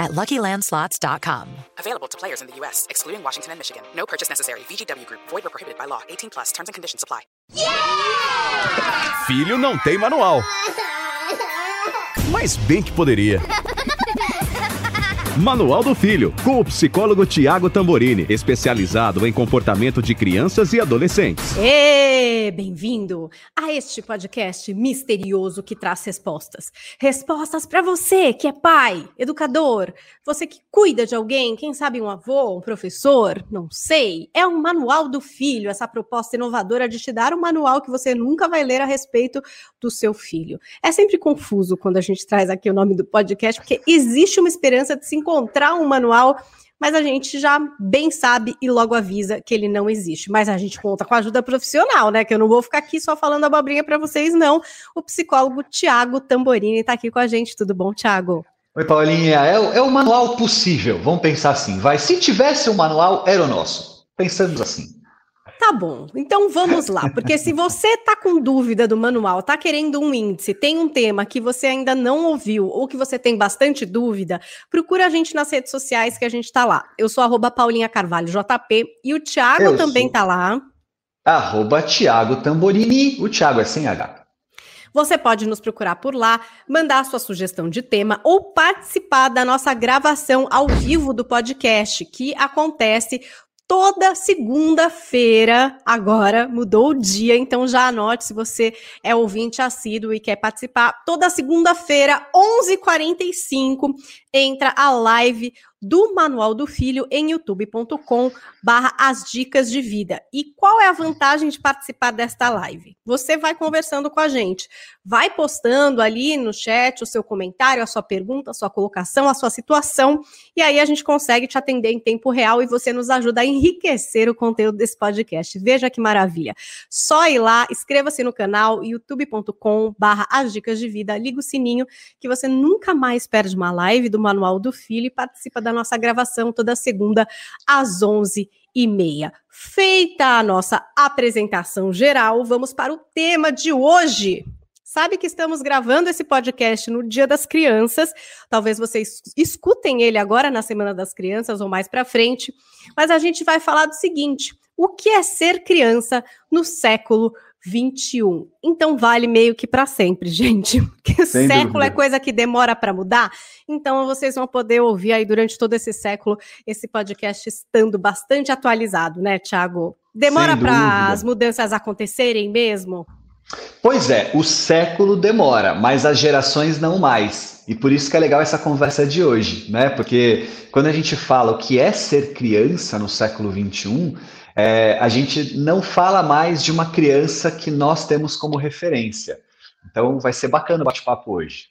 at LuckyLandSlots.com. Available to players in the U.S., excluding Washington and Michigan. No purchase necessary. VGW Group. Void or prohibited by law. 18 plus. Terms and conditions apply. Filho não tem manual. Mas bem que poderia. Manual do Filho, com o psicólogo Tiago Tamborini, especializado em comportamento de crianças e adolescentes. Ê, bem-vindo a este podcast misterioso que traz respostas. Respostas para você que é pai, educador, você que cuida de alguém, quem sabe um avô, um professor, não sei. É um manual do filho, essa proposta inovadora de te dar um manual que você nunca vai ler a respeito do seu filho. É sempre confuso quando a gente traz aqui o nome do podcast, porque existe uma esperança de se encontrar um manual, mas a gente já bem sabe e logo avisa que ele não existe. Mas a gente conta com a ajuda profissional, né? Que eu não vou ficar aqui só falando abobrinha para vocês, não. O psicólogo Tiago Tamborini está aqui com a gente. Tudo bom, Tiago? Oi, Paulinha. É, é o manual possível. Vamos pensar assim. Vai. Se tivesse um manual, era o nosso. Pensamos assim. Tá bom, então vamos lá, porque se você tá com dúvida do manual, tá querendo um índice, tem um tema que você ainda não ouviu ou que você tem bastante dúvida, procura a gente nas redes sociais que a gente tá lá. Eu sou arroba Paulinha Carvalho JP e o Thiago Eu também sou. tá lá. Arroba Thiago Tamborini. O Thiago é sem H. Você pode nos procurar por lá, mandar sua sugestão de tema ou participar da nossa gravação ao vivo do podcast, que acontece toda segunda-feira. Agora mudou o dia, então já anote se você é ouvinte assíduo e quer participar. Toda segunda-feira, 11h45, entra a live do Manual do Filho em youtube.com barra as dicas de vida. E qual é a vantagem de participar desta live? Você vai conversando com a gente, vai postando ali no chat o seu comentário, a sua pergunta, a sua colocação, a sua situação, e aí a gente consegue te atender em tempo real e você nos ajuda a enriquecer o conteúdo desse podcast. Veja que maravilha. Só ir lá, inscreva-se no canal youtube.com barra as dicas de vida, liga o sininho que você nunca mais perde uma live do Manual do Filho e participa da nossa gravação toda segunda às 11 e meia. Feita a nossa apresentação geral, vamos para o tema de hoje. Sabe que estamos gravando esse podcast no Dia das Crianças. Talvez vocês escutem ele agora na Semana das Crianças ou mais para frente. Mas a gente vai falar do seguinte: o que é ser criança no século 21? Então vale meio que para sempre, gente. Porque Sem século dúvida. é coisa que demora para mudar. Então vocês vão poder ouvir aí durante todo esse século esse podcast estando bastante atualizado, né, Thiago? Demora para as mudanças acontecerem mesmo? Pois é, o século demora, mas as gerações não mais. E por isso que é legal essa conversa de hoje, né? Porque quando a gente fala o que é ser criança no século XXI, é, a gente não fala mais de uma criança que nós temos como referência. Então vai ser bacana o bate-papo hoje.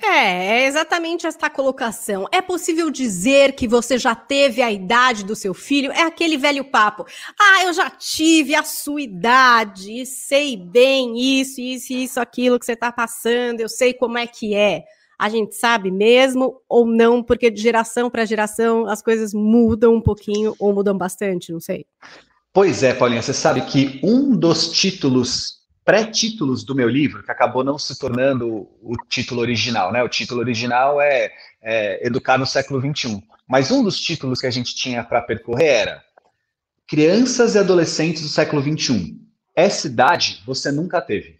É, é exatamente esta colocação. É possível dizer que você já teve a idade do seu filho? É aquele velho papo. Ah, eu já tive a sua idade, sei bem isso, isso, isso, aquilo que você está passando, eu sei como é que é. A gente sabe mesmo ou não, porque de geração para geração as coisas mudam um pouquinho ou mudam bastante, não sei. Pois é, Paulinha, você sabe que um dos títulos, pré-títulos do meu livro, que acabou não se tornando o título original, né? O título original é, é Educar no século XXI. Mas um dos títulos que a gente tinha para percorrer era Crianças e Adolescentes do século XXI. Essa idade você nunca teve.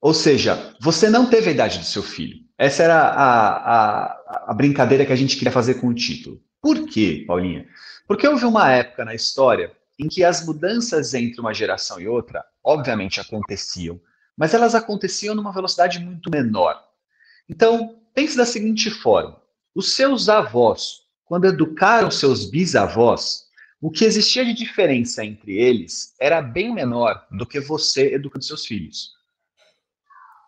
Ou seja, você não teve a idade do seu filho. Essa era a, a, a brincadeira que a gente queria fazer com o título. Por quê, Paulinha? Porque houve uma época na história em que as mudanças entre uma geração e outra, obviamente, aconteciam, mas elas aconteciam numa velocidade muito menor. Então, pense da seguinte forma: os seus avós, quando educaram seus bisavós, o que existia de diferença entre eles era bem menor do que você educando seus filhos.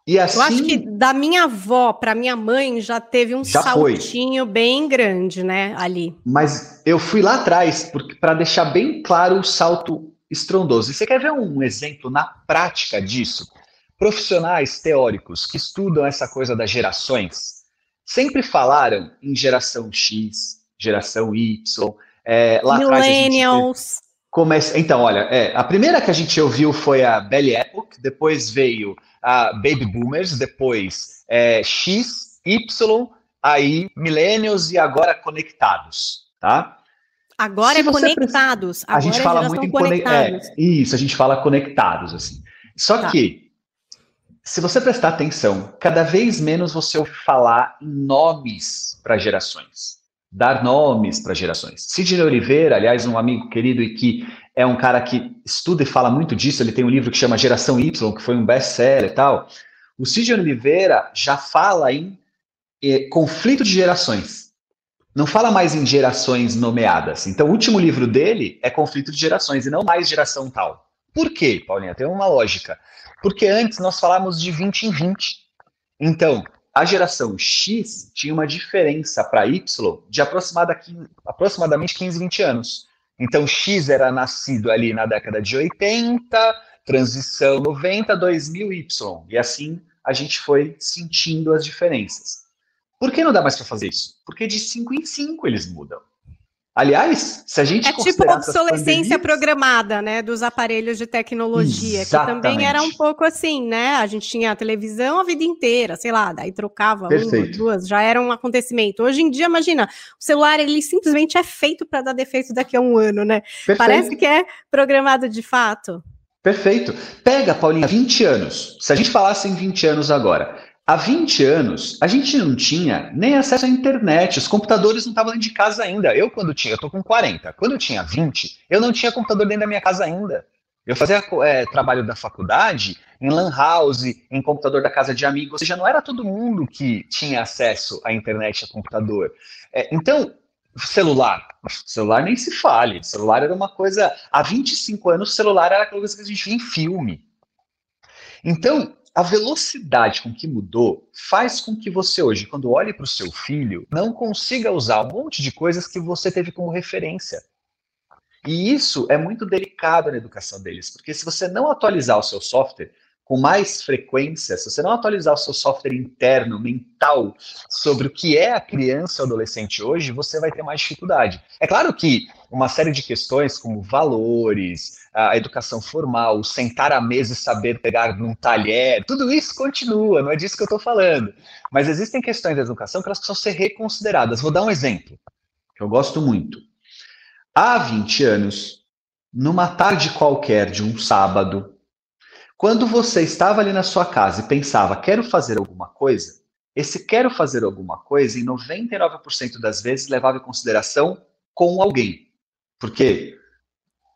E assim, Eu acho que da minha avó para minha mãe já teve um Já foi. saltinho bem grande, né, ali. Mas eu fui lá atrás para deixar bem claro o salto estrondoso. E você quer ver um exemplo na prática disso? Profissionais teóricos que estudam essa coisa das gerações sempre falaram em geração X, geração Y, é, lá Millennials. Começa... Então, olha, é, a primeira que a gente ouviu foi a Belly Epoch, depois veio a Baby Boomers, depois é, X, Y, aí Millennials e agora conectados, tá? Agora é conectados. Agora a gente é fala muito em conectados. É, isso, a gente fala conectados, assim. Só tá. que, se você prestar atenção, cada vez menos você ouve falar em nomes para gerações. Dar nomes para gerações. Sidney Oliveira, aliás, um amigo querido e que é um cara que estuda e fala muito disso, ele tem um livro que chama Geração Y, que foi um best-seller e tal. O Sidney Oliveira já fala em eh, conflito de gerações. Não fala mais em gerações nomeadas. Então, o último livro dele é Conflito de Gerações e não mais geração tal. Por quê, Paulinha? Tem uma lógica. Porque antes nós falávamos de 20 em 20. Então, a geração X tinha uma diferença para Y de aproximadamente 15, 20 anos. Então, X era nascido ali na década de 80, transição 90, 2000, Y. E assim a gente foi sentindo as diferenças. Por que não dá mais para fazer isso? Porque de 5 em 5 eles mudam. Aliás, se a gente É tipo obsolescência programada, né, dos aparelhos de tecnologia, Exatamente. que também era um pouco assim, né? A gente tinha a televisão a vida inteira, sei lá, daí trocava Perfeito. uma, duas, já era um acontecimento. Hoje em dia, imagina, o celular ele simplesmente é feito para dar defeito daqui a um ano, né? Perfeito. Parece que é programado de fato. Perfeito. Pega, Paulinha, 20 anos. Se a gente falasse em 20 anos agora, Há 20 anos, a gente não tinha nem acesso à internet, os computadores não estavam dentro de casa ainda. Eu, quando tinha, eu tô com 40, quando eu tinha 20, eu não tinha computador dentro da minha casa ainda. Eu fazia é, trabalho da faculdade em lan house, em computador da casa de amigos, ou seja, não era todo mundo que tinha acesso à internet a computador. É, então, celular, celular nem se fale, celular era uma coisa, há 25 anos celular era aquela coisa que a gente via em filme. Então, a velocidade com que mudou faz com que você hoje, quando olhe para o seu filho, não consiga usar um monte de coisas que você teve como referência. E isso é muito delicado na educação deles, porque se você não atualizar o seu software com mais frequência, se você não atualizar o seu software interno, mental, sobre o que é a criança ou adolescente hoje, você vai ter mais dificuldade. É claro que uma série de questões como valores, a educação formal, sentar à mesa e saber pegar num talher, tudo isso continua, não é disso que eu estou falando. Mas existem questões da educação que elas precisam ser reconsideradas. Vou dar um exemplo, que eu gosto muito. Há 20 anos, numa tarde qualquer de um sábado, quando você estava ali na sua casa e pensava, quero fazer alguma coisa, esse quero fazer alguma coisa, em 99% das vezes, levava em consideração com alguém. Porque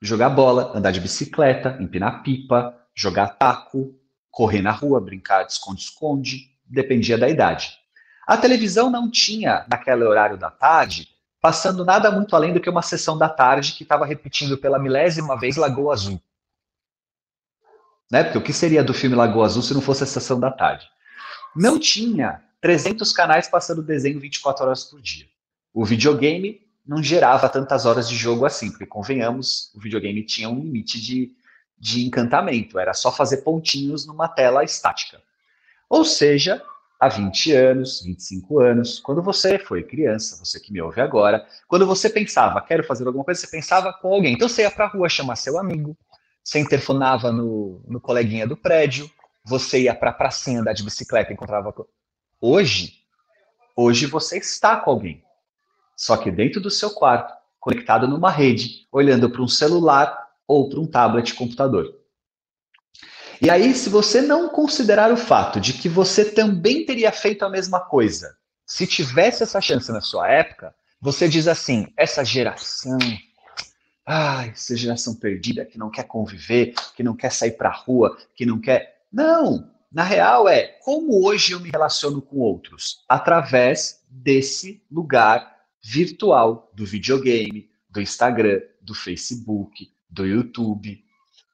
jogar bola, andar de bicicleta, empinar pipa, jogar taco, correr na rua, brincar de esconde-esconde, dependia da idade. A televisão não tinha, naquele horário da tarde, passando nada muito além do que uma sessão da tarde que estava repetindo pela milésima vez Lagoa Azul. Né? Porque o que seria do filme Lagoa Azul se não fosse a sessão da tarde? Não tinha 300 canais passando desenho 24 horas por dia. O videogame não gerava tantas horas de jogo assim, porque convenhamos, o videogame tinha um limite de, de encantamento, era só fazer pontinhos numa tela estática. Ou seja, há 20 anos, 25 anos, quando você foi criança, você que me ouve agora, quando você pensava, quero fazer alguma coisa, você pensava com alguém. Então você ia para a rua chamar seu amigo, você interfonava no, no coleguinha do prédio, você ia para a pracinha andar de bicicleta, encontrava. Hoje, hoje você está com alguém só que dentro do seu quarto, conectado numa rede, olhando para um celular ou para um tablet computador. E aí, se você não considerar o fato de que você também teria feito a mesma coisa, se tivesse essa chance na sua época, você diz assim: essa geração, ai, essa geração perdida que não quer conviver, que não quer sair para a rua, que não quer. Não! Na real, é como hoje eu me relaciono com outros? Através desse lugar virtual do videogame, do Instagram, do Facebook, do YouTube.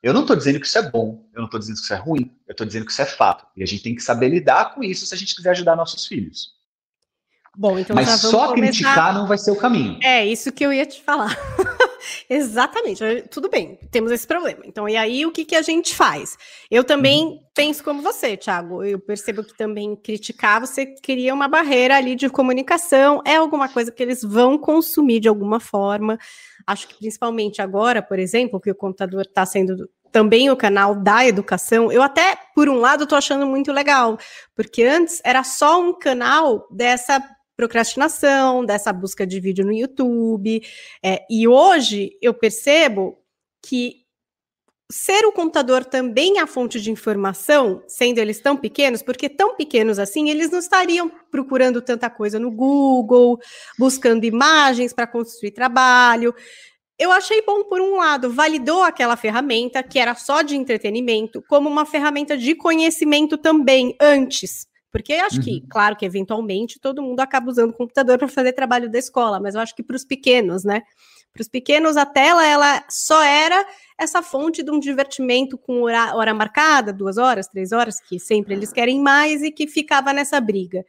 Eu não estou dizendo que isso é bom, eu não estou dizendo que isso é ruim, eu estou dizendo que isso é fato. E a gente tem que saber lidar com isso se a gente quiser ajudar nossos filhos. Bom, então Mas só começar... criticar não vai ser o caminho. É, isso que eu ia te falar. Exatamente. Tudo bem, temos esse problema. Então, e aí o que, que a gente faz? Eu também uhum. penso como você, Thiago. Eu percebo que também criticar, você cria uma barreira ali de comunicação. É alguma coisa que eles vão consumir de alguma forma. Acho que principalmente agora, por exemplo, que o computador está sendo também o canal da educação, eu até, por um lado, estou achando muito legal, porque antes era só um canal dessa procrastinação, dessa busca de vídeo no YouTube. É, e hoje eu percebo que ser o computador também a fonte de informação, sendo eles tão pequenos, porque tão pequenos assim, eles não estariam procurando tanta coisa no Google, buscando imagens para construir trabalho. Eu achei bom, por um lado, validou aquela ferramenta que era só de entretenimento, como uma ferramenta de conhecimento também, antes. Porque acho uhum. que, claro que eventualmente todo mundo acaba usando o computador para fazer trabalho da escola, mas eu acho que para os pequenos, né? Para os pequenos, a tela ela só era essa fonte de um divertimento com hora, hora marcada, duas horas, três horas, que sempre eles querem mais e que ficava nessa briga.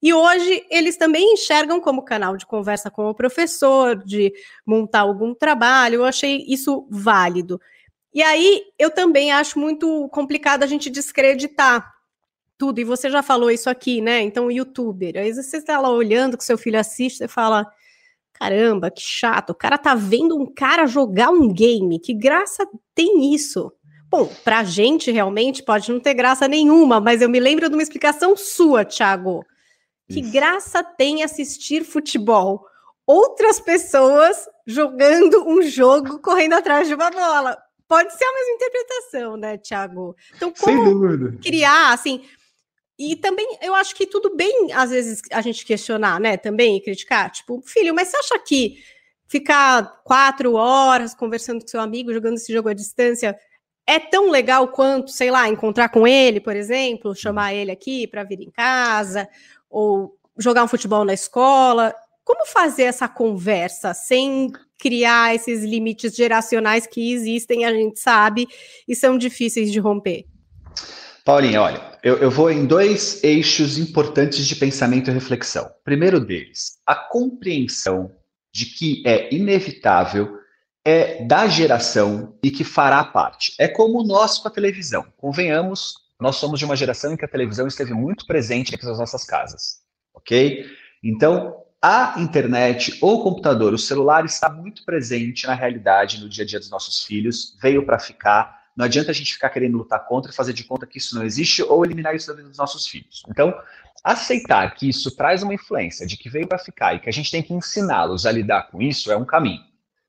E hoje eles também enxergam como canal de conversa com o professor, de montar algum trabalho. Eu achei isso válido. E aí eu também acho muito complicado a gente descreditar tudo. E você já falou isso aqui, né? Então, youtuber. Aí você está lá olhando que seu filho assiste, você fala: caramba, que chato. O cara tá vendo um cara jogar um game. Que graça tem isso? Bom, pra gente realmente pode não ter graça nenhuma, mas eu me lembro de uma explicação sua, Thiago. Que isso. graça tem assistir futebol? Outras pessoas jogando um jogo correndo atrás de uma bola. Pode ser a mesma interpretação, né, Thiago? Então, como criar, assim, e também eu acho que tudo bem, às vezes, a gente questionar, né? Também e criticar. Tipo, filho, mas você acha que ficar quatro horas conversando com seu amigo, jogando esse jogo à distância, é tão legal quanto, sei lá, encontrar com ele, por exemplo, chamar ele aqui para vir em casa, ou jogar um futebol na escola? Como fazer essa conversa sem criar esses limites geracionais que existem, a gente sabe, e são difíceis de romper? Paulinha, olha, eu, eu, vou em dois eixos importantes de pensamento e reflexão. Primeiro deles, a compreensão de que é inevitável, é da geração e que fará parte. É como nós com a televisão. Convenhamos, nós somos de uma geração em que a televisão esteve muito presente nas nossas casas, ok? Então, a internet, o computador, o celular está muito presente na realidade, no dia a dia dos nossos filhos, veio para ficar não adianta a gente ficar querendo lutar contra e fazer de conta que isso não existe ou eliminar isso da vida dos nossos filhos. Então, aceitar que isso traz uma influência, de que veio para ficar e que a gente tem que ensiná-los a lidar com isso é um caminho.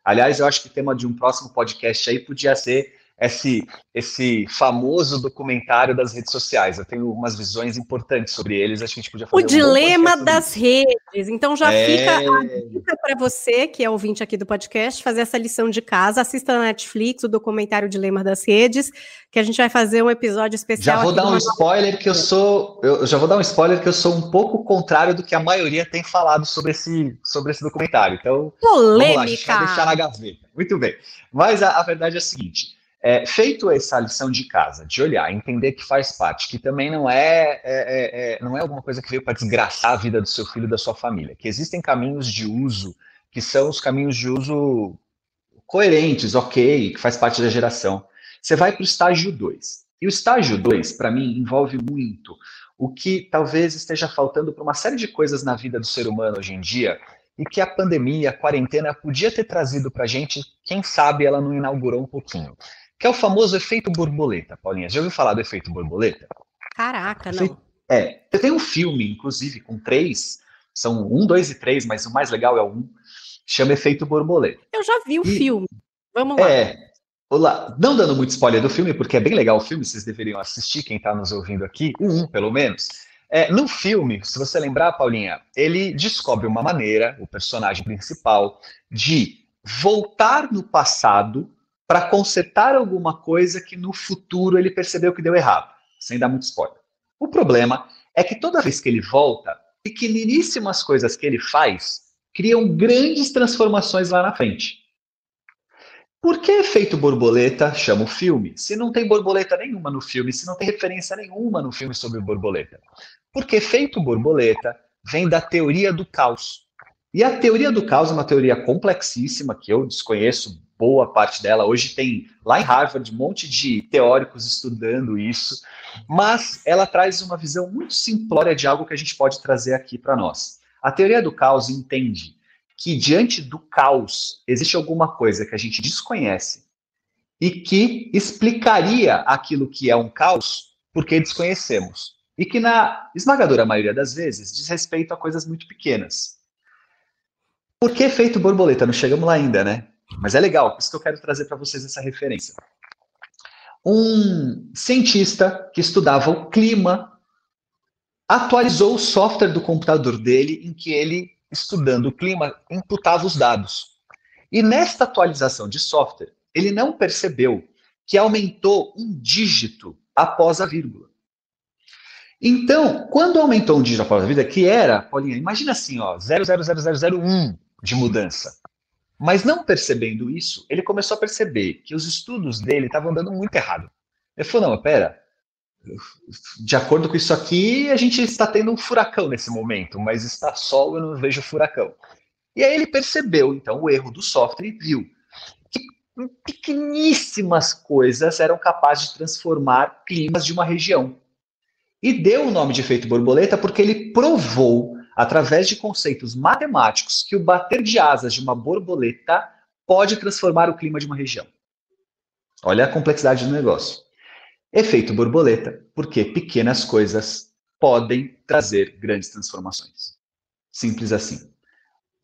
Aliás, eu acho que o tema de um próximo podcast aí podia ser esse, esse famoso documentário das redes sociais. Eu tenho umas visões importantes sobre eles, acho que a gente podia fazer O um dilema das redes. Então já é... fica a dica para você, que é ouvinte aqui do podcast, fazer essa lição de casa, assista na Netflix o documentário Dilema das Redes, que a gente vai fazer um episódio especial. Já vou dar um spoiler que eu sou, eu já vou dar um spoiler que eu sou um pouco contrário do que a maioria tem falado sobre esse, sobre esse documentário. Então, polêmica. Vamos lá, deixar na gaveta. Muito bem. Mas a, a verdade é a seguinte, é, feito essa lição de casa, de olhar, entender que faz parte, que também não é, é, é, é não é alguma coisa que veio para desgraçar a vida do seu filho, da sua família, que existem caminhos de uso que são os caminhos de uso coerentes, ok, que faz parte da geração. Você vai para o estágio 2. E o estágio 2, para mim, envolve muito o que talvez esteja faltando para uma série de coisas na vida do ser humano hoje em dia, e que a pandemia, a quarentena podia ter trazido para a gente, quem sabe ela não inaugurou um pouquinho que é o famoso efeito borboleta. Paulinha, já ouviu falar do efeito borboleta? Caraca, não. É, eu tenho um filme, inclusive, com três, são um, dois e três, mas o mais legal é o um, chama Efeito Borboleta. Eu já vi o e, filme. Vamos lá. É, olá, não dando muito spoiler do filme, porque é bem legal o filme, vocês deveriam assistir, quem está nos ouvindo aqui, o um, pelo menos. É, no filme, se você lembrar, Paulinha, ele descobre uma maneira, o personagem principal, de voltar no passado para consertar alguma coisa que no futuro ele percebeu que deu errado, sem dar muito spoiler. O problema é que toda vez que ele volta, pequeniníssimas coisas que ele faz criam grandes transformações lá na frente. Por que efeito borboleta chama o filme? Se não tem borboleta nenhuma no filme, se não tem referência nenhuma no filme sobre borboleta. Porque efeito borboleta vem da teoria do caos. E a teoria do caos é uma teoria complexíssima que eu desconheço boa parte dela. Hoje tem lá em Harvard um monte de teóricos estudando isso, mas ela traz uma visão muito simplória de algo que a gente pode trazer aqui para nós. A teoria do caos entende que diante do caos existe alguma coisa que a gente desconhece e que explicaria aquilo que é um caos porque desconhecemos. E que, na esmagadora maioria das vezes, diz respeito a coisas muito pequenas. Por que efeito borboleta? Não chegamos lá ainda, né? Mas é legal, por isso que eu quero trazer para vocês essa referência. Um cientista que estudava o clima atualizou o software do computador dele em que ele, estudando o clima, imputava os dados. E nesta atualização de software, ele não percebeu que aumentou um dígito após a vírgula. Então, quando aumentou um dígito após a vírgula, que era, Paulinha, imagina assim, ó, 0,00001 de mudança. Mas não percebendo isso, ele começou a perceber que os estudos dele estavam dando muito errado. Ele falou: não, pera, de acordo com isso aqui, a gente está tendo um furacão nesse momento, mas está sol, eu não vejo furacão. E aí ele percebeu, então, o erro do software e viu que pequeníssimas coisas eram capazes de transformar climas de uma região. E deu o nome de efeito borboleta porque ele provou através de conceitos matemáticos, que o bater de asas de uma borboleta pode transformar o clima de uma região. Olha a complexidade do negócio. Efeito borboleta, porque pequenas coisas podem trazer grandes transformações. Simples assim.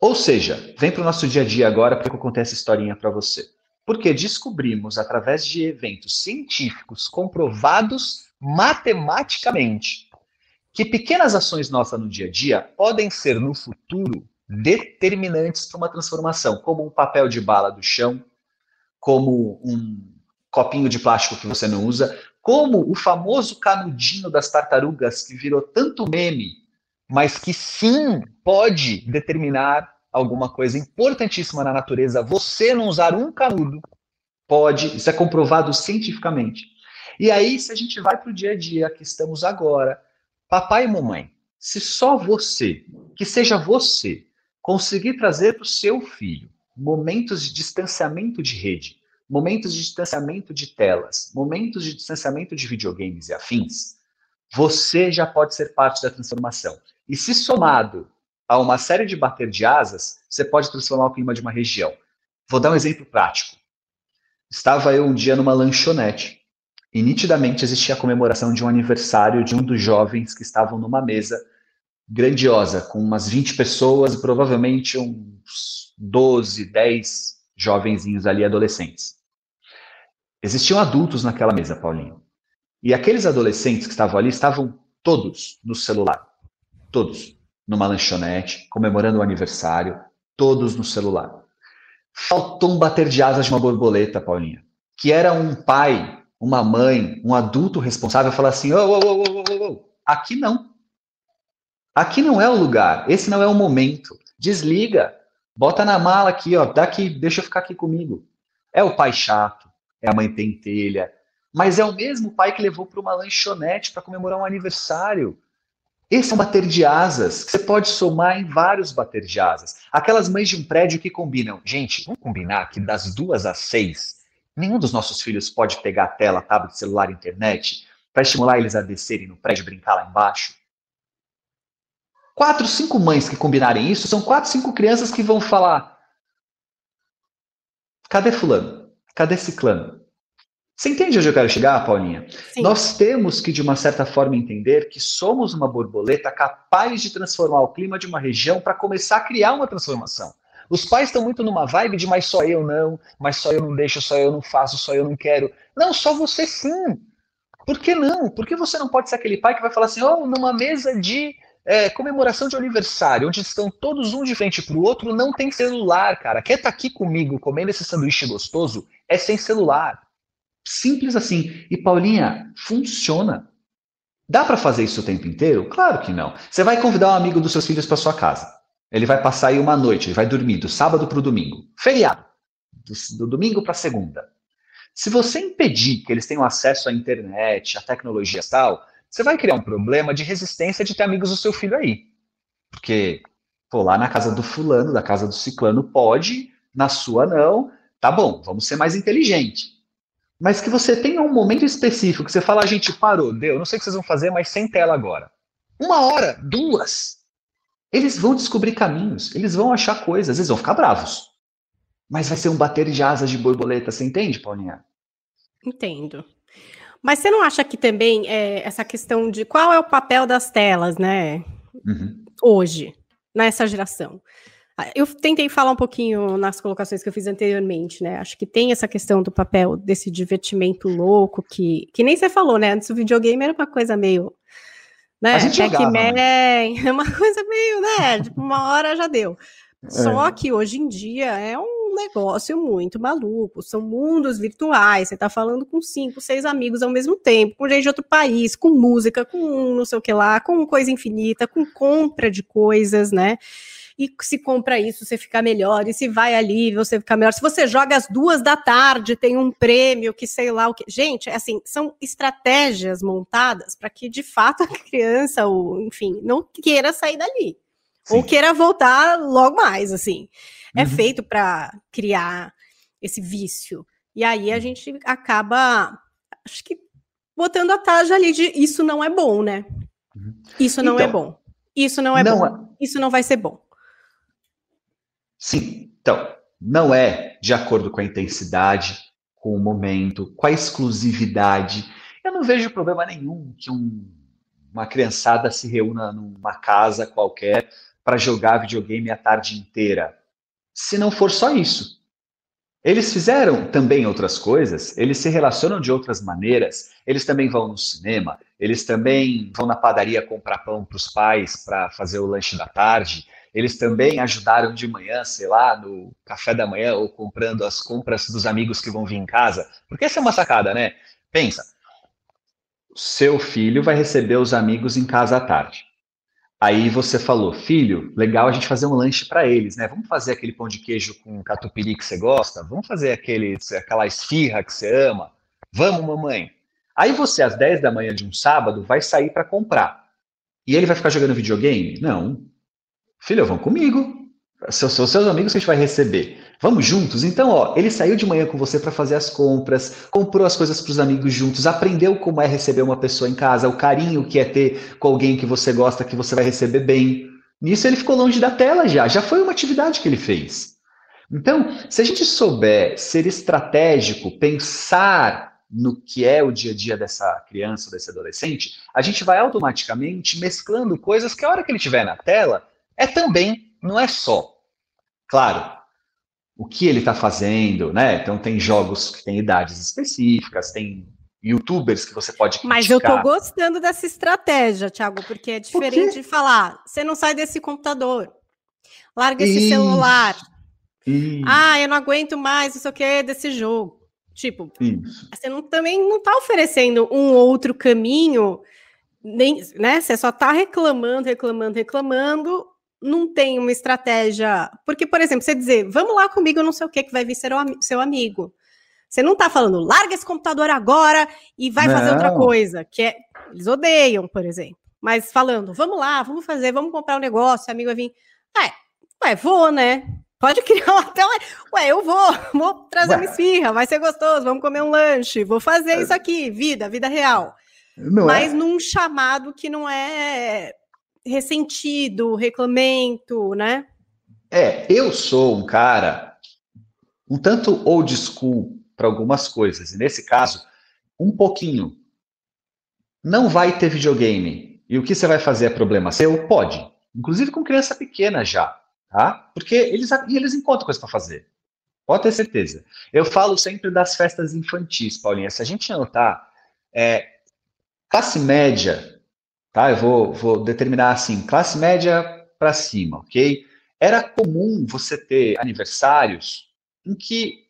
Ou seja, vem para o nosso dia a dia agora para que eu conte essa historinha para você. Porque descobrimos, através de eventos científicos comprovados matematicamente, que pequenas ações nossas no dia a dia podem ser no futuro determinantes para uma transformação, como um papel de bala do chão, como um copinho de plástico que você não usa, como o famoso canudinho das tartarugas que virou tanto meme, mas que sim pode determinar alguma coisa importantíssima na natureza. Você não usar um canudo pode, isso é comprovado cientificamente. E aí, se a gente vai para o dia a dia que estamos agora, Papai e mamãe, se só você, que seja você, conseguir trazer para o seu filho momentos de distanciamento de rede, momentos de distanciamento de telas, momentos de distanciamento de videogames e afins, você já pode ser parte da transformação. E se somado a uma série de bater de asas, você pode transformar o clima de uma região. Vou dar um exemplo prático. Estava eu um dia numa lanchonete e nitidamente existia a comemoração de um aniversário de um dos jovens que estavam numa mesa grandiosa, com umas 20 pessoas e provavelmente uns 12, 10 jovenzinhos ali, adolescentes. Existiam adultos naquela mesa, Paulinho. E aqueles adolescentes que estavam ali estavam todos no celular. Todos. Numa lanchonete, comemorando o aniversário, todos no celular. Faltou um bater de asas de uma borboleta, Paulinha, que era um pai uma mãe, um adulto responsável falar assim: oh, oh, oh, aqui não. Aqui não é o lugar, esse não é o momento. Desliga, bota na mala aqui, ó, daqui, deixa eu ficar aqui comigo. É o pai chato, é a mãe pentelha, mas é o mesmo pai que levou para uma lanchonete para comemorar um aniversário. Esse é um bater de asas. Você pode somar em vários bater de asas. Aquelas mães de um prédio que combinam. Gente, vamos combinar que das duas às seis Nenhum dos nossos filhos pode pegar a tela, tablet, celular, internet para estimular eles a descerem no prédio e brincar lá embaixo. Quatro, cinco mães que combinarem isso, são quatro, cinco crianças que vão falar: cadê Fulano? Cadê Ciclano? Você entende onde eu quero chegar, Paulinha? Sim. Nós temos que, de uma certa forma, entender que somos uma borboleta capaz de transformar o clima de uma região para começar a criar uma transformação. Os pais estão muito numa vibe de mas só eu não, mas só eu não deixo, só eu não faço, só eu não quero. Não, só você sim. Por que não? Por que você não pode ser aquele pai que vai falar assim, oh, numa mesa de é, comemoração de aniversário, onde estão todos um de frente para o outro, não tem celular, cara. Quer estar tá aqui comigo comendo esse sanduíche gostoso? É sem celular. Simples assim. E Paulinha, funciona. Dá para fazer isso o tempo inteiro? Claro que não. Você vai convidar um amigo dos seus filhos para sua casa. Ele vai passar aí uma noite, ele vai dormir do sábado para o domingo. Feriado. Do, do domingo para segunda. Se você impedir que eles tenham acesso à internet, à tecnologia e tal, você vai criar um problema de resistência de ter amigos do seu filho aí. Porque Pô, lá na casa do fulano, da casa do ciclano, pode, na sua não. Tá bom, vamos ser mais inteligente. Mas que você tenha um momento específico que você fala, a gente parou, deu, não sei o que vocês vão fazer, mas sem tela agora. Uma hora, duas. Eles vão descobrir caminhos, eles vão achar coisas, eles vão ficar bravos. Mas vai ser um bater de asas de borboleta, você entende, Paulinha? Entendo. Mas você não acha que também é, essa questão de qual é o papel das telas, né? Uhum. Hoje, nessa geração. Ah, eu tentei falar um pouquinho nas colocações que eu fiz anteriormente, né? Acho que tem essa questão do papel desse divertimento louco que, que nem você falou, né? Antes o videogame era uma coisa meio. Né? Pac-Man, né? é uma coisa meio, né? Tipo, uma hora já deu. É. Só que hoje em dia é um um negócio muito maluco. São mundos virtuais. Você está falando com cinco, seis amigos ao mesmo tempo, com gente de outro país, com música, com não sei o que lá, com coisa infinita, com compra de coisas, né? E se compra isso, você fica melhor. E se vai ali, você fica melhor. Se você joga às duas da tarde, tem um prêmio que sei lá o que. Gente, é assim, são estratégias montadas para que de fato a criança, ou enfim, não queira sair dali. Sim. Ou queira voltar logo mais, assim é uhum. feito para criar esse vício. E aí a gente acaba, acho que, botando a taja ali de isso não é bom, né? Uhum. Isso não é então, é bom. Isso não é não bom. É... Isso não vai ser bom. Sim, então, não é de acordo com a intensidade, com o momento, com a exclusividade. Eu não vejo problema nenhum que um, uma criançada se reúna numa casa qualquer para jogar videogame a tarde inteira se não for só isso. Eles fizeram também outras coisas, eles se relacionam de outras maneiras, eles também vão no cinema, eles também vão na padaria comprar pão para os pais para fazer o lanche da tarde, eles também ajudaram de manhã, sei lá, no café da manhã ou comprando as compras dos amigos que vão vir em casa. Porque essa é uma sacada, né? Pensa, seu filho vai receber os amigos em casa à tarde. Aí você falou, filho, legal a gente fazer um lanche para eles, né? Vamos fazer aquele pão de queijo com catupiry que você gosta? Vamos fazer aquele, aquela esfirra que você ama? Vamos, mamãe. Aí você, às 10 da manhã de um sábado, vai sair para comprar. E ele vai ficar jogando videogame? Não. Filho, vão comigo. São, são seus amigos que a gente vai receber. Vamos juntos? Então, ó, ele saiu de manhã com você para fazer as compras, comprou as coisas para os amigos juntos, aprendeu como é receber uma pessoa em casa, o carinho que é ter com alguém que você gosta, que você vai receber bem. Nisso ele ficou longe da tela já, já foi uma atividade que ele fez. Então, se a gente souber ser estratégico, pensar no que é o dia a dia dessa criança, desse adolescente, a gente vai automaticamente mesclando coisas que a hora que ele estiver na tela é também não é só, claro, o que ele está fazendo, né? Então tem jogos que têm idades específicas, tem youtubers que você pode criticar. Mas eu tô gostando dessa estratégia, Thiago, porque é diferente Por de falar, você não sai desse computador, larga esse Isso. celular. Isso. Ah, eu não aguento mais, não sei o que, desse jogo. Tipo, Isso. você não, também não está oferecendo um outro caminho, nem, né? Você só está reclamando, reclamando, reclamando, não tem uma estratégia. Porque, por exemplo, você dizer, vamos lá comigo, não sei o que, que vai vir ser o, seu amigo. Você não está falando, larga esse computador agora e vai não. fazer outra coisa, que é. Eles odeiam, por exemplo. Mas falando, vamos lá, vamos fazer, vamos comprar um negócio, amigo vai vir. É, ué, vou, né? Pode criar até. Ué, eu vou, vou trazer ué. uma esfirra, vai ser gostoso, vamos comer um lanche, vou fazer é. isso aqui, vida, vida real. Não Mas é. num chamado que não é ressentido, reclamento, né? É, eu sou um cara um tanto old school para algumas coisas, e nesse caso, um pouquinho. Não vai ter videogame. E o que você vai fazer é problema seu? Pode. Inclusive com criança pequena já, tá? Porque eles, eles encontram coisa para fazer. Pode ter certeza. Eu falo sempre das festas infantis, Paulinha. Se a gente notar, é, classe média tá? Eu vou, vou determinar assim, classe média para cima, ok? Era comum você ter aniversários em que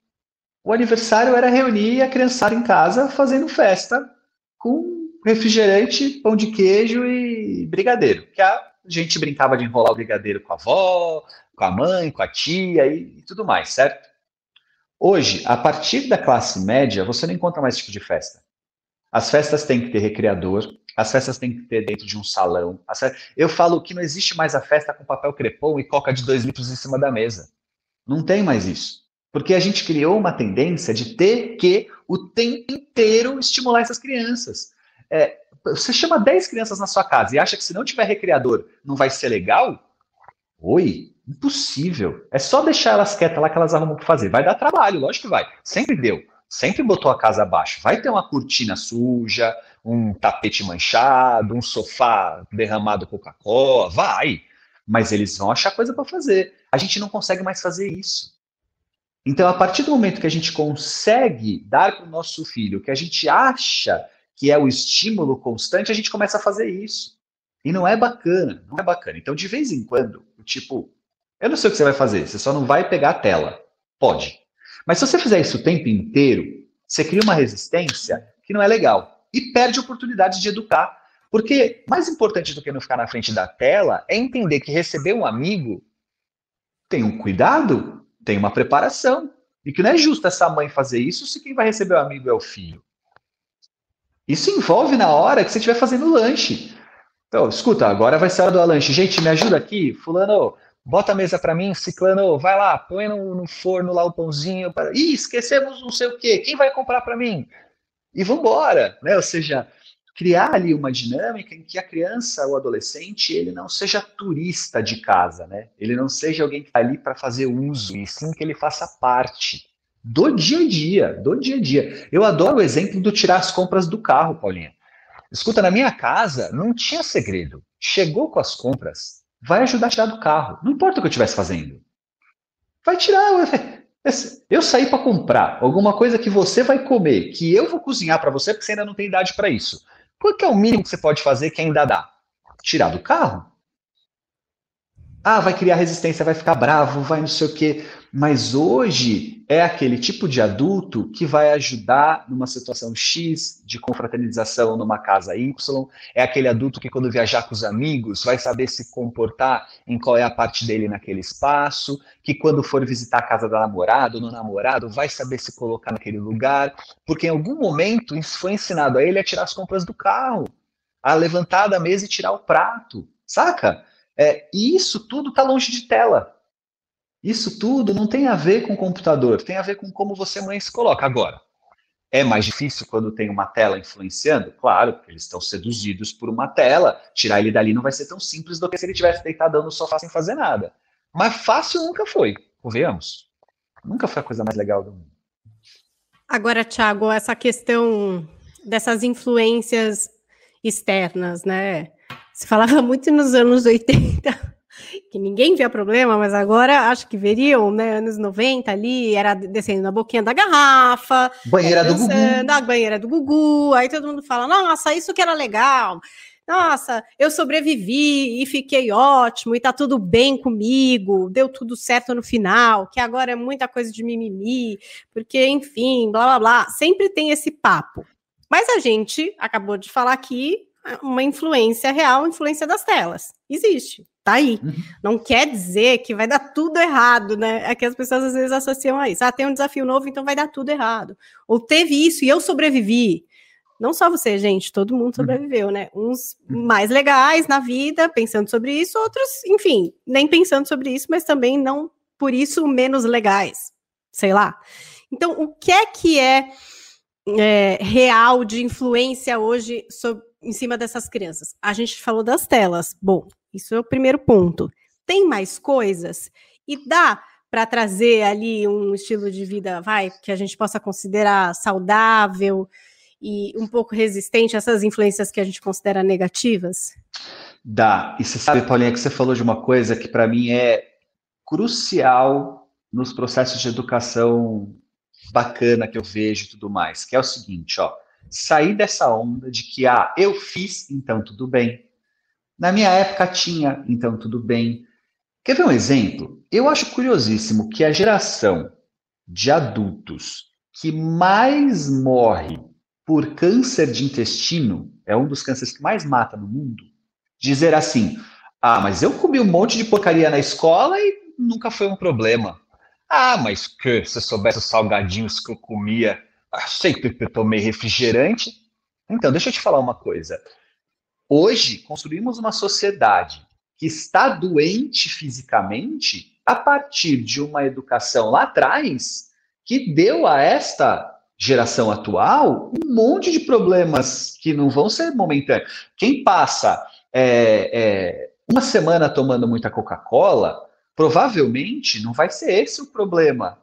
o aniversário era reunir a criançada em casa fazendo festa com refrigerante, pão de queijo e brigadeiro. Que a gente brincava de enrolar o brigadeiro com a avó, com a mãe, com a tia e, e tudo mais, certo? Hoje, a partir da classe média, você não encontra mais esse tipo de festa. As festas têm que ter recreador, as festas têm que ter dentro de um salão. Eu falo que não existe mais a festa com papel crepom e coca de dois litros em cima da mesa. Não tem mais isso. Porque a gente criou uma tendência de ter que o tempo inteiro estimular essas crianças. É, você chama 10 crianças na sua casa e acha que se não tiver recreador não vai ser legal? Oi, impossível. É só deixar elas quietas lá que elas arrumam para fazer. Vai dar trabalho, lógico que vai. Sempre deu. Sempre botou a casa abaixo. Vai ter uma cortina suja, um tapete manchado, um sofá derramado Coca-Cola, vai. Mas eles vão achar coisa para fazer. A gente não consegue mais fazer isso. Então, a partir do momento que a gente consegue dar para o nosso filho que a gente acha que é o estímulo constante, a gente começa a fazer isso. E não é bacana, não é bacana. Então, de vez em quando, tipo, eu não sei o que você vai fazer, você só não vai pegar a tela. Pode. Mas se você fizer isso o tempo inteiro, você cria uma resistência que não é legal e perde a oportunidade de educar. Porque mais importante do que não ficar na frente da tela é entender que receber um amigo tem um cuidado, tem uma preparação. E que não é justo essa mãe fazer isso se quem vai receber o amigo é o filho. Isso envolve na hora que você estiver fazendo lanche. Então, escuta, agora vai ser a hora do lanche. Gente, me ajuda aqui. Fulano, bota a mesa para mim. Ciclano, vai lá, põe no, no, forno lá o pãozinho. Para... Ih, esquecemos não sei o quê. Quem vai comprar para mim? E vambora, né? Ou seja, criar ali uma dinâmica em que a criança ou adolescente ele não seja turista de casa, né? Ele não seja alguém que está ali para fazer uso, e sim que ele faça parte do dia a dia, do dia a dia. Eu adoro o exemplo do tirar as compras do carro, Paulinha. Escuta, na minha casa não tinha segredo. Chegou com as compras, vai ajudar a tirar do carro. Não importa o que eu estivesse fazendo. Vai tirar. Eu saí para comprar alguma coisa que você vai comer, que eu vou cozinhar para você, porque você ainda não tem idade para isso. Qual que é o mínimo que você pode fazer que ainda dá? Tirar do carro. Ah, vai criar resistência, vai ficar bravo, vai não sei o quê. Mas hoje é aquele tipo de adulto que vai ajudar numa situação X de confraternização numa casa Y, é aquele adulto que quando viajar com os amigos vai saber se comportar em qual é a parte dele naquele espaço, que quando for visitar a casa da namorada ou no namorado vai saber se colocar naquele lugar, porque em algum momento foi ensinado a ele a tirar as compras do carro, a levantar da mesa e tirar o prato, saca? É, e isso tudo está longe de tela. Isso tudo não tem a ver com computador, tem a ver com como você mãe se coloca. Agora, é mais difícil quando tem uma tela influenciando? Claro, porque eles estão seduzidos por uma tela. Tirar ele dali não vai ser tão simples do que se ele tivesse deitado no sofá sem fazer nada. Mas fácil nunca foi, convenhamos. Nunca foi a coisa mais legal do mundo. Agora, Thiago, essa questão dessas influências externas, né? Se falava muito nos anos 80 que ninguém via problema, mas agora acho que veriam, né? Anos 90 ali, era descendo na boquinha da garrafa, banheira do Gugu. A banheira do Gugu, aí todo mundo fala, nossa, isso que era legal. Nossa, eu sobrevivi e fiquei ótimo, e tá tudo bem comigo, deu tudo certo no final, que agora é muita coisa de mimimi, porque, enfim, blá blá blá. Sempre tem esse papo. Mas a gente acabou de falar aqui uma influência real, influência das telas. Existe, tá aí. Uhum. Não quer dizer que vai dar tudo errado, né? É que as pessoas às vezes associam a isso. Ah, tem um desafio novo, então vai dar tudo errado. Ou teve isso e eu sobrevivi. Não só você, gente, todo mundo uhum. sobreviveu, né? Uns mais legais na vida, pensando sobre isso, outros, enfim, nem pensando sobre isso, mas também não por isso menos legais. Sei lá. Então, o que é que é, é real de influência hoje sobre em cima dessas crianças? A gente falou das telas. Bom, isso é o primeiro ponto. Tem mais coisas? E dá para trazer ali um estilo de vida, vai, que a gente possa considerar saudável e um pouco resistente a essas influências que a gente considera negativas? Dá. E você sabe, Paulinha, que você falou de uma coisa que para mim é crucial nos processos de educação bacana que eu vejo e tudo mais, que é o seguinte, ó sair dessa onda de que, ah, eu fiz, então tudo bem. Na minha época tinha, então tudo bem. Quer ver um exemplo? Eu acho curiosíssimo que a geração de adultos que mais morre por câncer de intestino, é um dos cânceres que mais mata no mundo, dizer assim: ah, mas eu comi um monte de porcaria na escola e nunca foi um problema. Ah, mas que se soubesse os salgadinhos que eu comia ah, sempre tomei refrigerante. Então, deixa eu te falar uma coisa. hoje construímos uma sociedade que está doente fisicamente a partir de uma educação lá atrás que deu a esta geração atual um monte de problemas que não vão ser momentâneos. Quem passa é, é, uma semana tomando muita Coca-Cola, provavelmente não vai ser esse o problema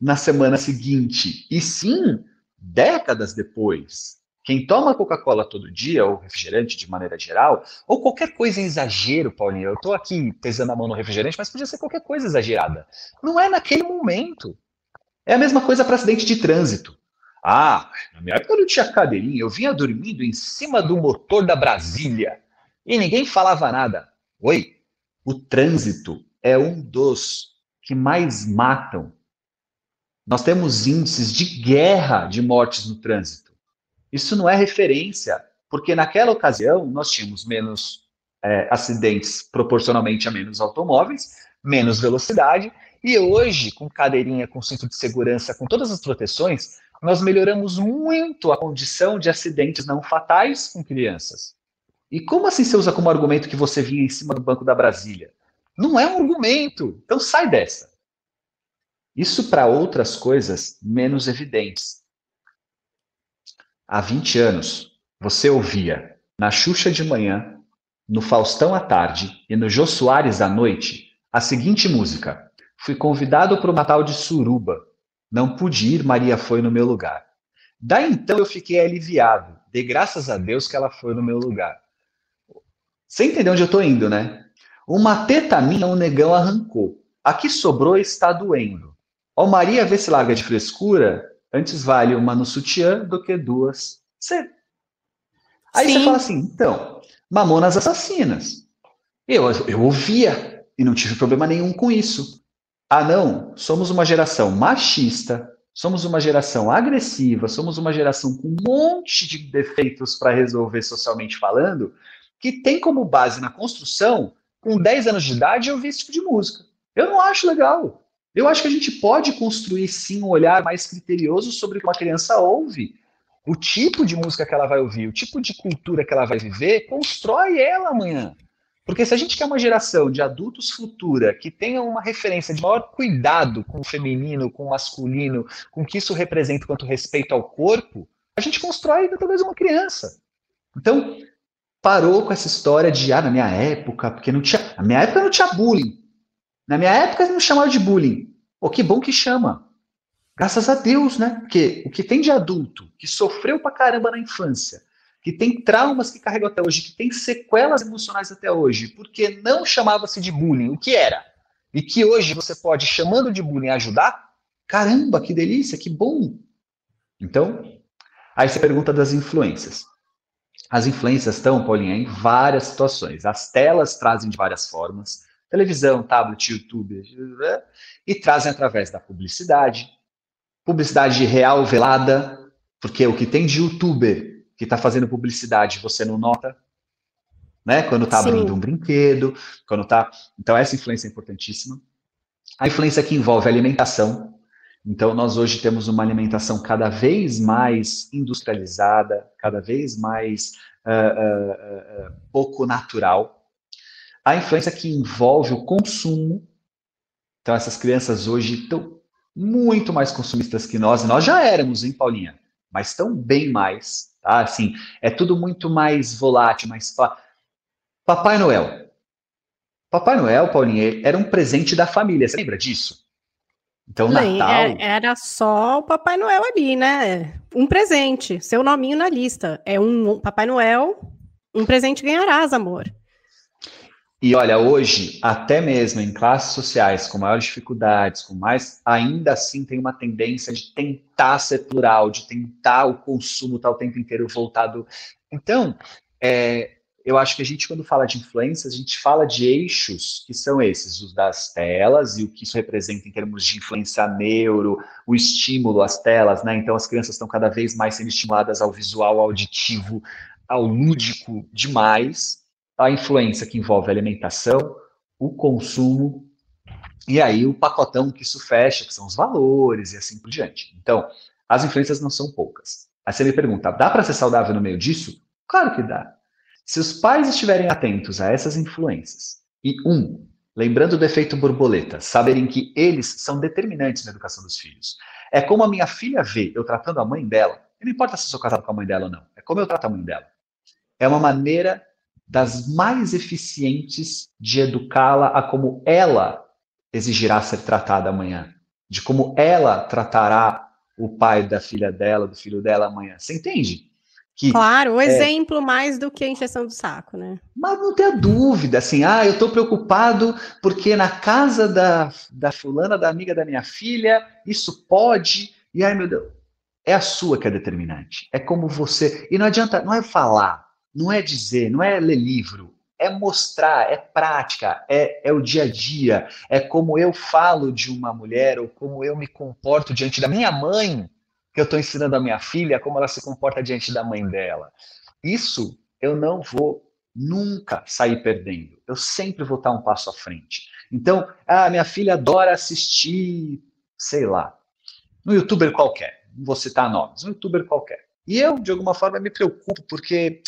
na semana seguinte, e sim décadas depois. Quem toma Coca-Cola todo dia, ou refrigerante de maneira geral, ou qualquer coisa em exagero, Paulinho, eu estou aqui pesando a mão no refrigerante, mas podia ser qualquer coisa exagerada. Não é naquele momento. É a mesma coisa para acidente de trânsito. Ah, na minha época eu não tinha cadeirinha, eu vinha dormindo em cima do motor da Brasília e ninguém falava nada. Oi, o trânsito é um dos que mais matam. Nós temos índices de guerra de mortes no trânsito. Isso não é referência, porque naquela ocasião nós tínhamos menos é, acidentes proporcionalmente a menos automóveis, menos velocidade, e hoje, com cadeirinha, com cinto de segurança, com todas as proteções, nós melhoramos muito a condição de acidentes não fatais com crianças. E como assim você usa como argumento que você vinha em cima do banco da Brasília? Não é um argumento. Então sai dessa. Isso para outras coisas menos evidentes. Há 20 anos, você ouvia na Xuxa de manhã, no Faustão à tarde e no Jô Soares à noite a seguinte música: Fui convidado para o Natal de Suruba, não pude ir, Maria foi no meu lugar. Daí então eu fiquei aliviado. Dei graças a Deus que ela foi no meu lugar. Você entendeu onde eu estou indo, né? Uma teta minha um negão arrancou. A que sobrou está doendo. Ó Maria, vê se larga de frescura. Antes vale uma no sutiã do que duas. Você... Aí Sim. você fala assim, então, Mamonas Assassinas. Eu, eu ouvia e não tive problema nenhum com isso. Ah, não, somos uma geração machista, somos uma geração agressiva, somos uma geração com um monte de defeitos para resolver socialmente falando, que tem como base na construção, com 10 anos de idade, ouvir esse tipo de música. Eu não acho legal. Eu acho que a gente pode construir sim um olhar mais criterioso sobre o que uma criança ouve. O tipo de música que ela vai ouvir, o tipo de cultura que ela vai viver, constrói ela amanhã. Porque se a gente quer uma geração de adultos futura que tenha uma referência de maior cuidado com o feminino, com o masculino, com o que isso representa quanto respeito ao corpo, a gente constrói talvez uma criança. Então, parou com essa história de, ah, na minha época, porque não tinha. Na minha época não tinha bullying. Na minha época não chamava de bullying. Pô, que bom que chama. Graças a Deus, né? Porque o que tem de adulto que sofreu pra caramba na infância, que tem traumas que carregam até hoje, que tem sequelas emocionais até hoje, porque não chamava-se de bullying, o que era? E que hoje você pode, chamando de bullying, ajudar? Caramba, que delícia, que bom! Então, aí você pergunta das influências. As influências estão, Paulinha, em várias situações. As telas trazem de várias formas, televisão, tablet, YouTube, e trazem através da publicidade, publicidade real velada, porque o que tem de youtuber que está fazendo publicidade você não nota, né? Quando está abrindo um brinquedo, quando está. Então, essa influência é importantíssima. A influência que envolve alimentação. Então, nós hoje temos uma alimentação cada vez mais industrializada, cada vez mais uh, uh, uh, pouco natural. A influência que envolve o consumo. Então, essas crianças hoje estão muito mais consumistas que nós. Nós já éramos, hein, Paulinha? Mas estão bem mais. Tá? Assim, é tudo muito mais volátil, mais. Papai Noel. Papai Noel, Paulinha, era um presente da família. Você lembra disso? Então, Bem, Natal. É, era só o Papai Noel ali, né? Um presente, seu nominho na lista. É um Papai Noel, um presente ganharás, amor. E olha, hoje, até mesmo em classes sociais com maiores dificuldades, com mais, ainda assim tem uma tendência de tentar ser plural, de tentar o consumo estar tá o tempo inteiro voltado. Então, é, eu acho que a gente, quando fala de influências, a gente fala de eixos que são esses, os das telas e o que isso representa em termos de influência neuro, o estímulo às telas, né? Então, as crianças estão cada vez mais sendo estimuladas ao visual, ao auditivo, ao lúdico demais a influência que envolve a alimentação, o consumo, e aí o pacotão que isso fecha, que são os valores e assim por diante. Então, as influências não são poucas. Aí você me pergunta, dá para ser saudável no meio disso? Claro que dá. Se os pais estiverem atentos a essas influências, e um, lembrando do efeito borboleta, saberem que eles são determinantes na educação dos filhos. É como a minha filha vê eu tratando a mãe dela, não importa se eu sou casado com a mãe dela ou não, é como eu trato a mãe dela. É uma maneira das mais eficientes de educá-la a como ela exigirá ser tratada amanhã, de como ela tratará o pai da filha dela, do filho dela amanhã. Você entende? Que, claro, o é, exemplo mais do que a injeção do saco, né? Mas não tenha dúvida, assim, ah, eu estou preocupado porque na casa da, da fulana, da amiga da minha filha, isso pode, e ai meu Deus, é a sua que é determinante, é como você, e não adianta, não é falar, não é dizer, não é ler livro, é mostrar, é prática, é, é o dia a dia, é como eu falo de uma mulher ou como eu me comporto diante da minha mãe, que eu estou ensinando a minha filha como ela se comporta diante da mãe dela. Isso eu não vou nunca sair perdendo. Eu sempre vou estar um passo à frente. Então, ah, minha filha adora assistir, sei lá, no youtuber qualquer. Não vou citar nomes, um youtuber qualquer. E eu, de alguma forma, me preocupo porque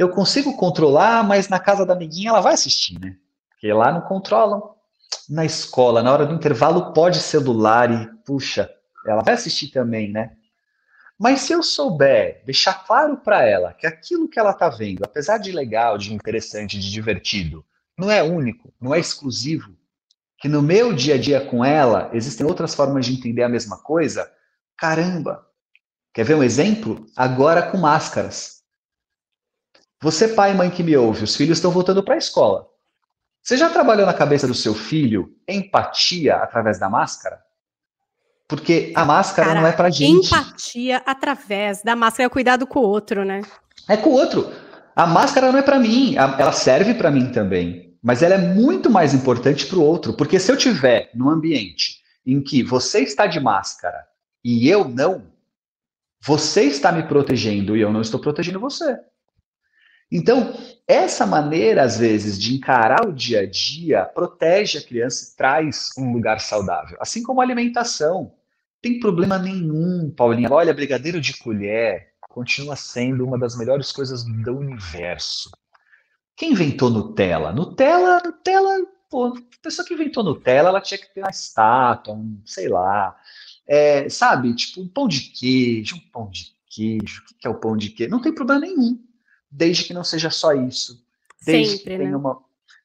eu consigo controlar, mas na casa da amiguinha ela vai assistir, né? Porque lá não controlam. Na escola, na hora do intervalo, pode celular e, puxa, ela vai assistir também, né? Mas se eu souber deixar claro para ela que aquilo que ela está vendo, apesar de legal, de interessante, de divertido, não é único, não é exclusivo, que no meu dia a dia com ela existem outras formas de entender a mesma coisa, caramba! Quer ver um exemplo? Agora com máscaras. Você, pai e mãe que me ouve, os filhos estão voltando para a escola. Você já trabalhou na cabeça do seu filho empatia através da máscara? Porque a máscara Cara, não é pra gente. Empatia através da máscara é o cuidado com o outro, né? É com o outro. A máscara não é para mim, ela serve para mim também, mas ela é muito mais importante para o outro, porque se eu tiver num ambiente em que você está de máscara e eu não, você está me protegendo e eu não estou protegendo você. Então, essa maneira, às vezes, de encarar o dia a dia protege a criança e traz um lugar saudável. Assim como a alimentação. Tem problema nenhum, Paulinha. Olha, brigadeiro de colher continua sendo uma das melhores coisas do universo. Quem inventou Nutella? Nutella, Nutella, pô, a pessoa que inventou Nutella, ela tinha que ter uma estátua, um, sei lá. É, sabe, tipo, um pão de queijo, um pão de queijo. O que é o pão de queijo? Não tem problema nenhum desde que não seja só isso. Desde Sempre, que tenha né? uma.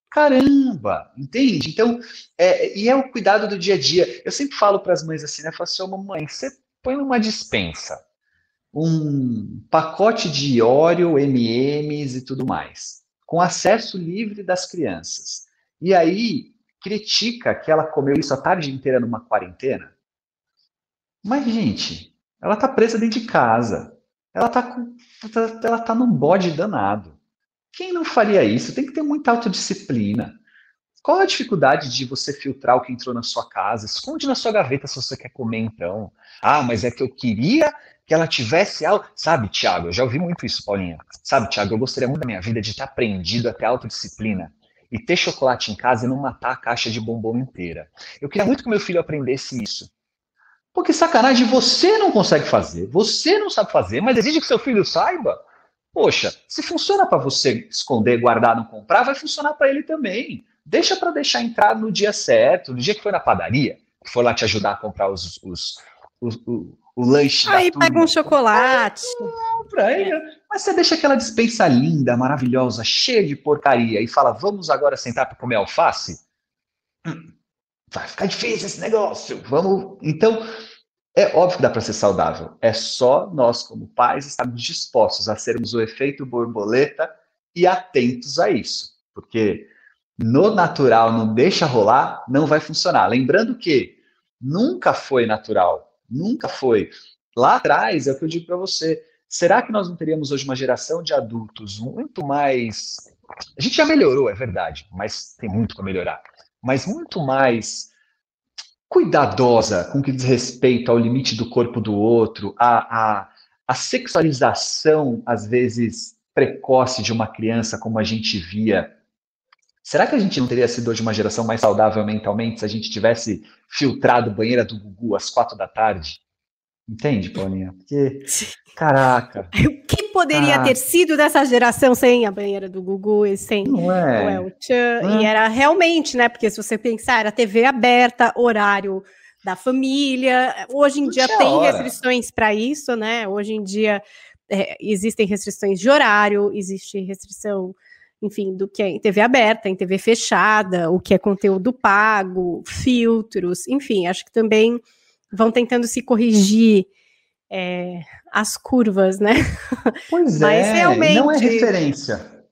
Caramba, entende? Então, é, e é o cuidado do dia a dia. Eu sempre falo para as mães assim, né? Eu falo assim, oh, mamãe, você põe numa dispensa um pacote de Oreo, M&M's e tudo mais, com acesso livre das crianças. E aí, critica que ela comeu isso a tarde inteira numa quarentena. Mas, gente, ela tá presa dentro de casa ela está com, ela tá num bode danado. Quem não faria isso? Tem que ter muita autodisciplina. Qual a dificuldade de você filtrar o que entrou na sua casa? Esconde na sua gaveta se você quer comer, então. Ah, mas é que eu queria que ela tivesse algo. Sabe, Tiago, eu já ouvi muito isso, Paulinha. Sabe, Tiago, eu gostaria muito da minha vida de ter aprendido a ter autodisciplina e ter chocolate em casa e não matar a caixa de bombom inteira. Eu queria muito que meu filho aprendesse isso. Porque sacanagem você não consegue fazer, você não sabe fazer, mas exige que seu filho saiba. Poxa, se funciona para você esconder, guardar, não comprar, vai funcionar para ele também. Deixa para deixar entrar no dia certo, no dia que foi na padaria, que for lá te ajudar a comprar os, os, os, o, o lanche. Aí pega um chocolate. Compra, aí, mas você deixa aquela dispensa linda, maravilhosa, cheia de porcaria e fala: vamos agora sentar para comer alface? Vai ficar difícil esse negócio. Vamos. Então, é óbvio que dá para ser saudável. É só nós, como pais, estarmos dispostos a sermos o efeito borboleta e atentos a isso. Porque no natural, não deixa rolar, não vai funcionar. Lembrando que nunca foi natural. Nunca foi. Lá atrás, é o que eu digo para você. Será que nós não teríamos hoje uma geração de adultos muito mais. A gente já melhorou, é verdade, mas tem muito para melhorar mas muito mais cuidadosa com que diz respeito ao limite do corpo do outro, a, a, a sexualização, às vezes, precoce de uma criança, como a gente via. Será que a gente não teria sido hoje uma geração mais saudável mentalmente se a gente tivesse filtrado banheira do Gugu às quatro da tarde? Entende, Paulinha? Porque, caraca. O que poderia ah. ter sido dessa geração sem a banheira do Gugu e sem Não é. o El Chan? E era realmente, né? Porque se você pensar, era TV aberta, horário da família. Hoje em dia tem hora. restrições para isso, né? Hoje em dia é, existem restrições de horário, existe restrição, enfim, do que é em TV aberta, em TV fechada, o que é conteúdo pago, filtros, enfim, acho que também vão tentando se corrigir é, as curvas, né? Pois Mas é, realmente... não é referência.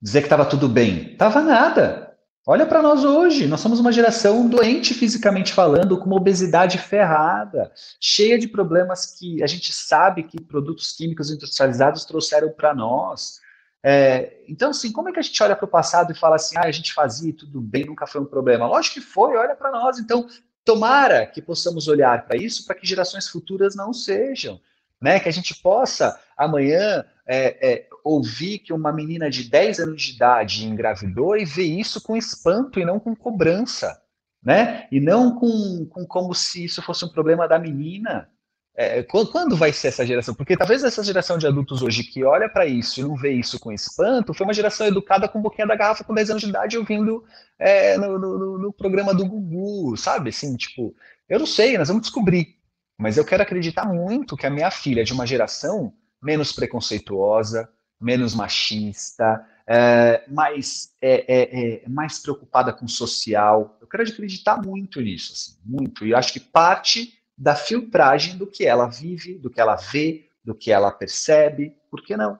Dizer que estava tudo bem. Tava nada. Olha para nós hoje, nós somos uma geração doente fisicamente falando, com uma obesidade ferrada, cheia de problemas que a gente sabe que produtos químicos industrializados trouxeram para nós. É, então, assim, como é que a gente olha para o passado e fala assim, ah, a gente fazia tudo bem, nunca foi um problema? Lógico que foi, olha para nós. Então, tomara que possamos olhar para isso para que gerações futuras não sejam. Né, que a gente possa amanhã é, é, ouvir que uma menina de 10 anos de idade engravidou e ver isso com espanto e não com cobrança, né? E não com, com como se isso fosse um problema da menina. É, quando vai ser essa geração? Porque talvez essa geração de adultos hoje que olha para isso e não vê isso com espanto foi uma geração educada com boquinha da garrafa com 10 anos de idade ouvindo é, no, no, no, programa do Gugu, sabe? Assim, tipo, eu não sei, nós vamos descobrir. Mas eu quero acreditar muito que a minha filha é de uma geração menos preconceituosa, menos machista, é, mais, é, é, é, mais preocupada com o social. Eu quero acreditar muito nisso, assim, muito. E acho que parte da filtragem do que ela vive, do que ela vê, do que ela percebe, por que não?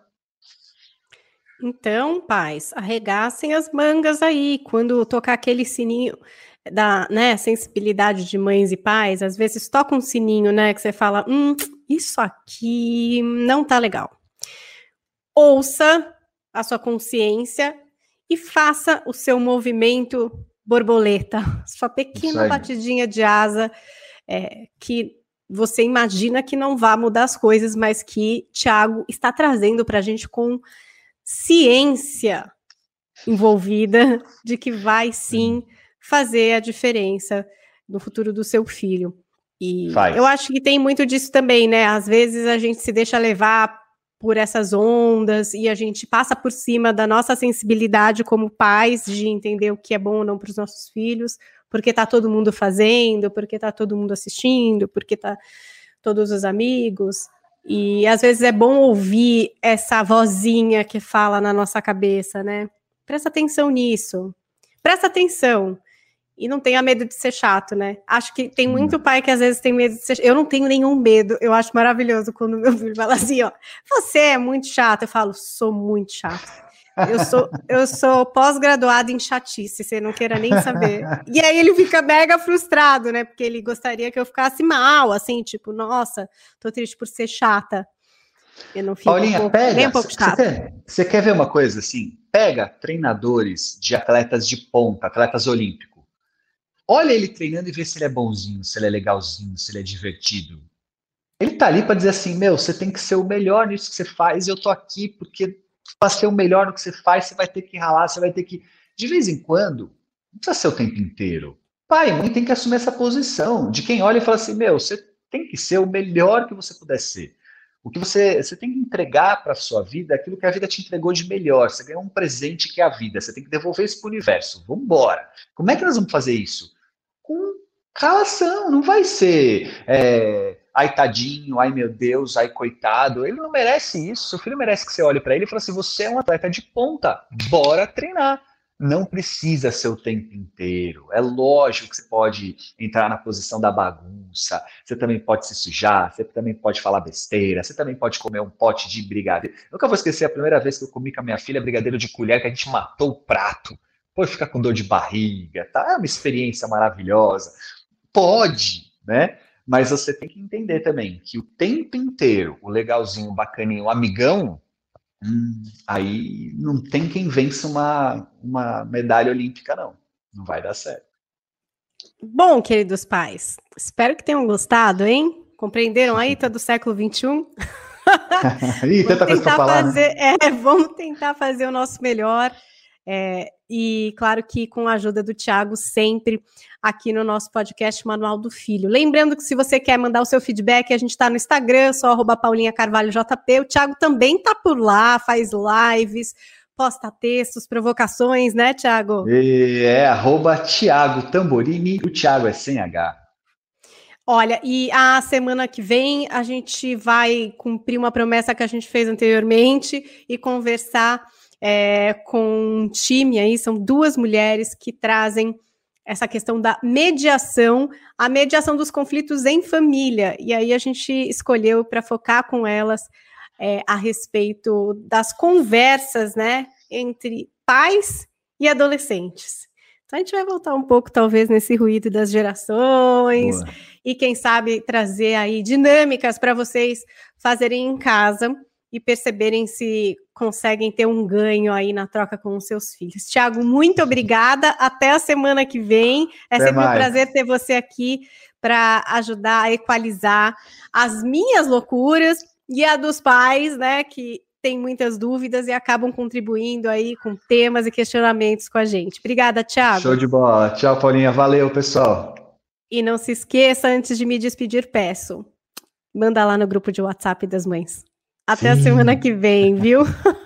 Então, pais, arregassem as mangas aí quando tocar aquele sininho da né, sensibilidade de mães e pais, às vezes toca um sininho, né, que você fala, hum, isso aqui não tá legal. Ouça a sua consciência e faça o seu movimento borboleta, sua pequena batidinha de asa, é, que você imagina que não vai mudar as coisas, mas que Tiago está trazendo para a gente com ciência envolvida de que vai sim fazer a diferença no futuro do seu filho. E Faz. eu acho que tem muito disso também, né? Às vezes a gente se deixa levar por essas ondas e a gente passa por cima da nossa sensibilidade como pais de entender o que é bom ou não para os nossos filhos, porque tá todo mundo fazendo, porque tá todo mundo assistindo, porque tá todos os amigos. E às vezes é bom ouvir essa vozinha que fala na nossa cabeça, né? Presta atenção nisso. Presta atenção. E não tenha medo de ser chato, né? Acho que tem muito pai que às vezes tem medo de ser Eu não tenho nenhum medo. Eu acho maravilhoso quando meu filho fala assim, ó, você é muito chato. Eu falo, sou muito chato. Eu sou, eu sou pós-graduado em chatice, você não queira nem saber. E aí ele fica mega frustrado, né? Porque ele gostaria que eu ficasse mal, assim, tipo, nossa, tô triste por ser chata. Eu não fico Paulinha, um pouco, pega, nem um pouco chata. Você quer, você quer ver uma coisa assim? Pega treinadores de atletas de ponta, atletas olímpicos Olha ele treinando e vê se ele é bonzinho, se ele é legalzinho, se ele é divertido. Ele tá ali para dizer assim, meu, você tem que ser o melhor nisso que você faz, e eu tô aqui porque para ser o melhor no que você faz, você vai ter que ralar, você vai ter que de vez em quando, não precisa ser o tempo inteiro. Pai mãe tem que assumir essa posição de quem olha e fala assim, meu, você tem que ser o melhor que você puder ser. O que você, você tem que entregar para a sua vida aquilo que a vida te entregou de melhor. Você ganhou um presente que é a vida. Você tem que devolver isso para o universo. Vamos embora. Como é que nós vamos fazer isso? com calação, não vai ser é, ai tadinho, ai meu Deus, ai coitado. Ele não merece isso. Seu filho merece que você olhe para ele e fale assim: você é um atleta de ponta, bora treinar. Não precisa ser o tempo inteiro. É lógico que você pode entrar na posição da bagunça, você também pode se sujar, você também pode falar besteira, você também pode comer um pote de brigadeiro. Nunca vou esquecer a primeira vez que eu comi com a minha filha brigadeiro de colher, que a gente matou o prato pode ficar com dor de barriga, tá? É uma experiência maravilhosa. Pode, né? Mas você tem que entender também que o tempo inteiro, o legalzinho, o bacaninho, o amigão, hum, aí não tem quem vença uma, uma medalha olímpica, não. Não vai dar certo. Bom, queridos pais, espero que tenham gostado, hein? Compreenderam aí todo o século XXI? Ih, tanta coisa para falar. Fazer, é, vamos tentar fazer o nosso melhor É, e claro que com a ajuda do Tiago, sempre aqui no nosso podcast Manual do Filho. Lembrando que se você quer mandar o seu feedback, a gente está no Instagram, só arroba Paulinha Carvalho JP. O Tiago também está por lá, faz lives, posta textos, provocações, né, Tiago? É, arroba Tiago Tamborini, o Tiago é sem H. Olha, e a semana que vem a gente vai cumprir uma promessa que a gente fez anteriormente e conversar é, com um time aí, são duas mulheres que trazem essa questão da mediação, a mediação dos conflitos em família. E aí a gente escolheu para focar com elas é, a respeito das conversas, né, entre pais e adolescentes. Então a gente vai voltar um pouco, talvez, nesse ruído das gerações Boa. e, quem sabe, trazer aí dinâmicas para vocês fazerem em casa e perceberem se conseguem ter um ganho aí na troca com os seus filhos. Tiago, muito obrigada. Até a semana que vem. É Até sempre mais. um prazer ter você aqui para ajudar a equalizar as minhas loucuras e a dos pais, né, que tem muitas dúvidas e acabam contribuindo aí com temas e questionamentos com a gente. Obrigada, Tiago. Show de bola. Tchau, Paulinha. Valeu, pessoal. E não se esqueça, antes de me despedir, peço. Manda lá no grupo de WhatsApp das mães. Até Sim. a semana que vem, viu?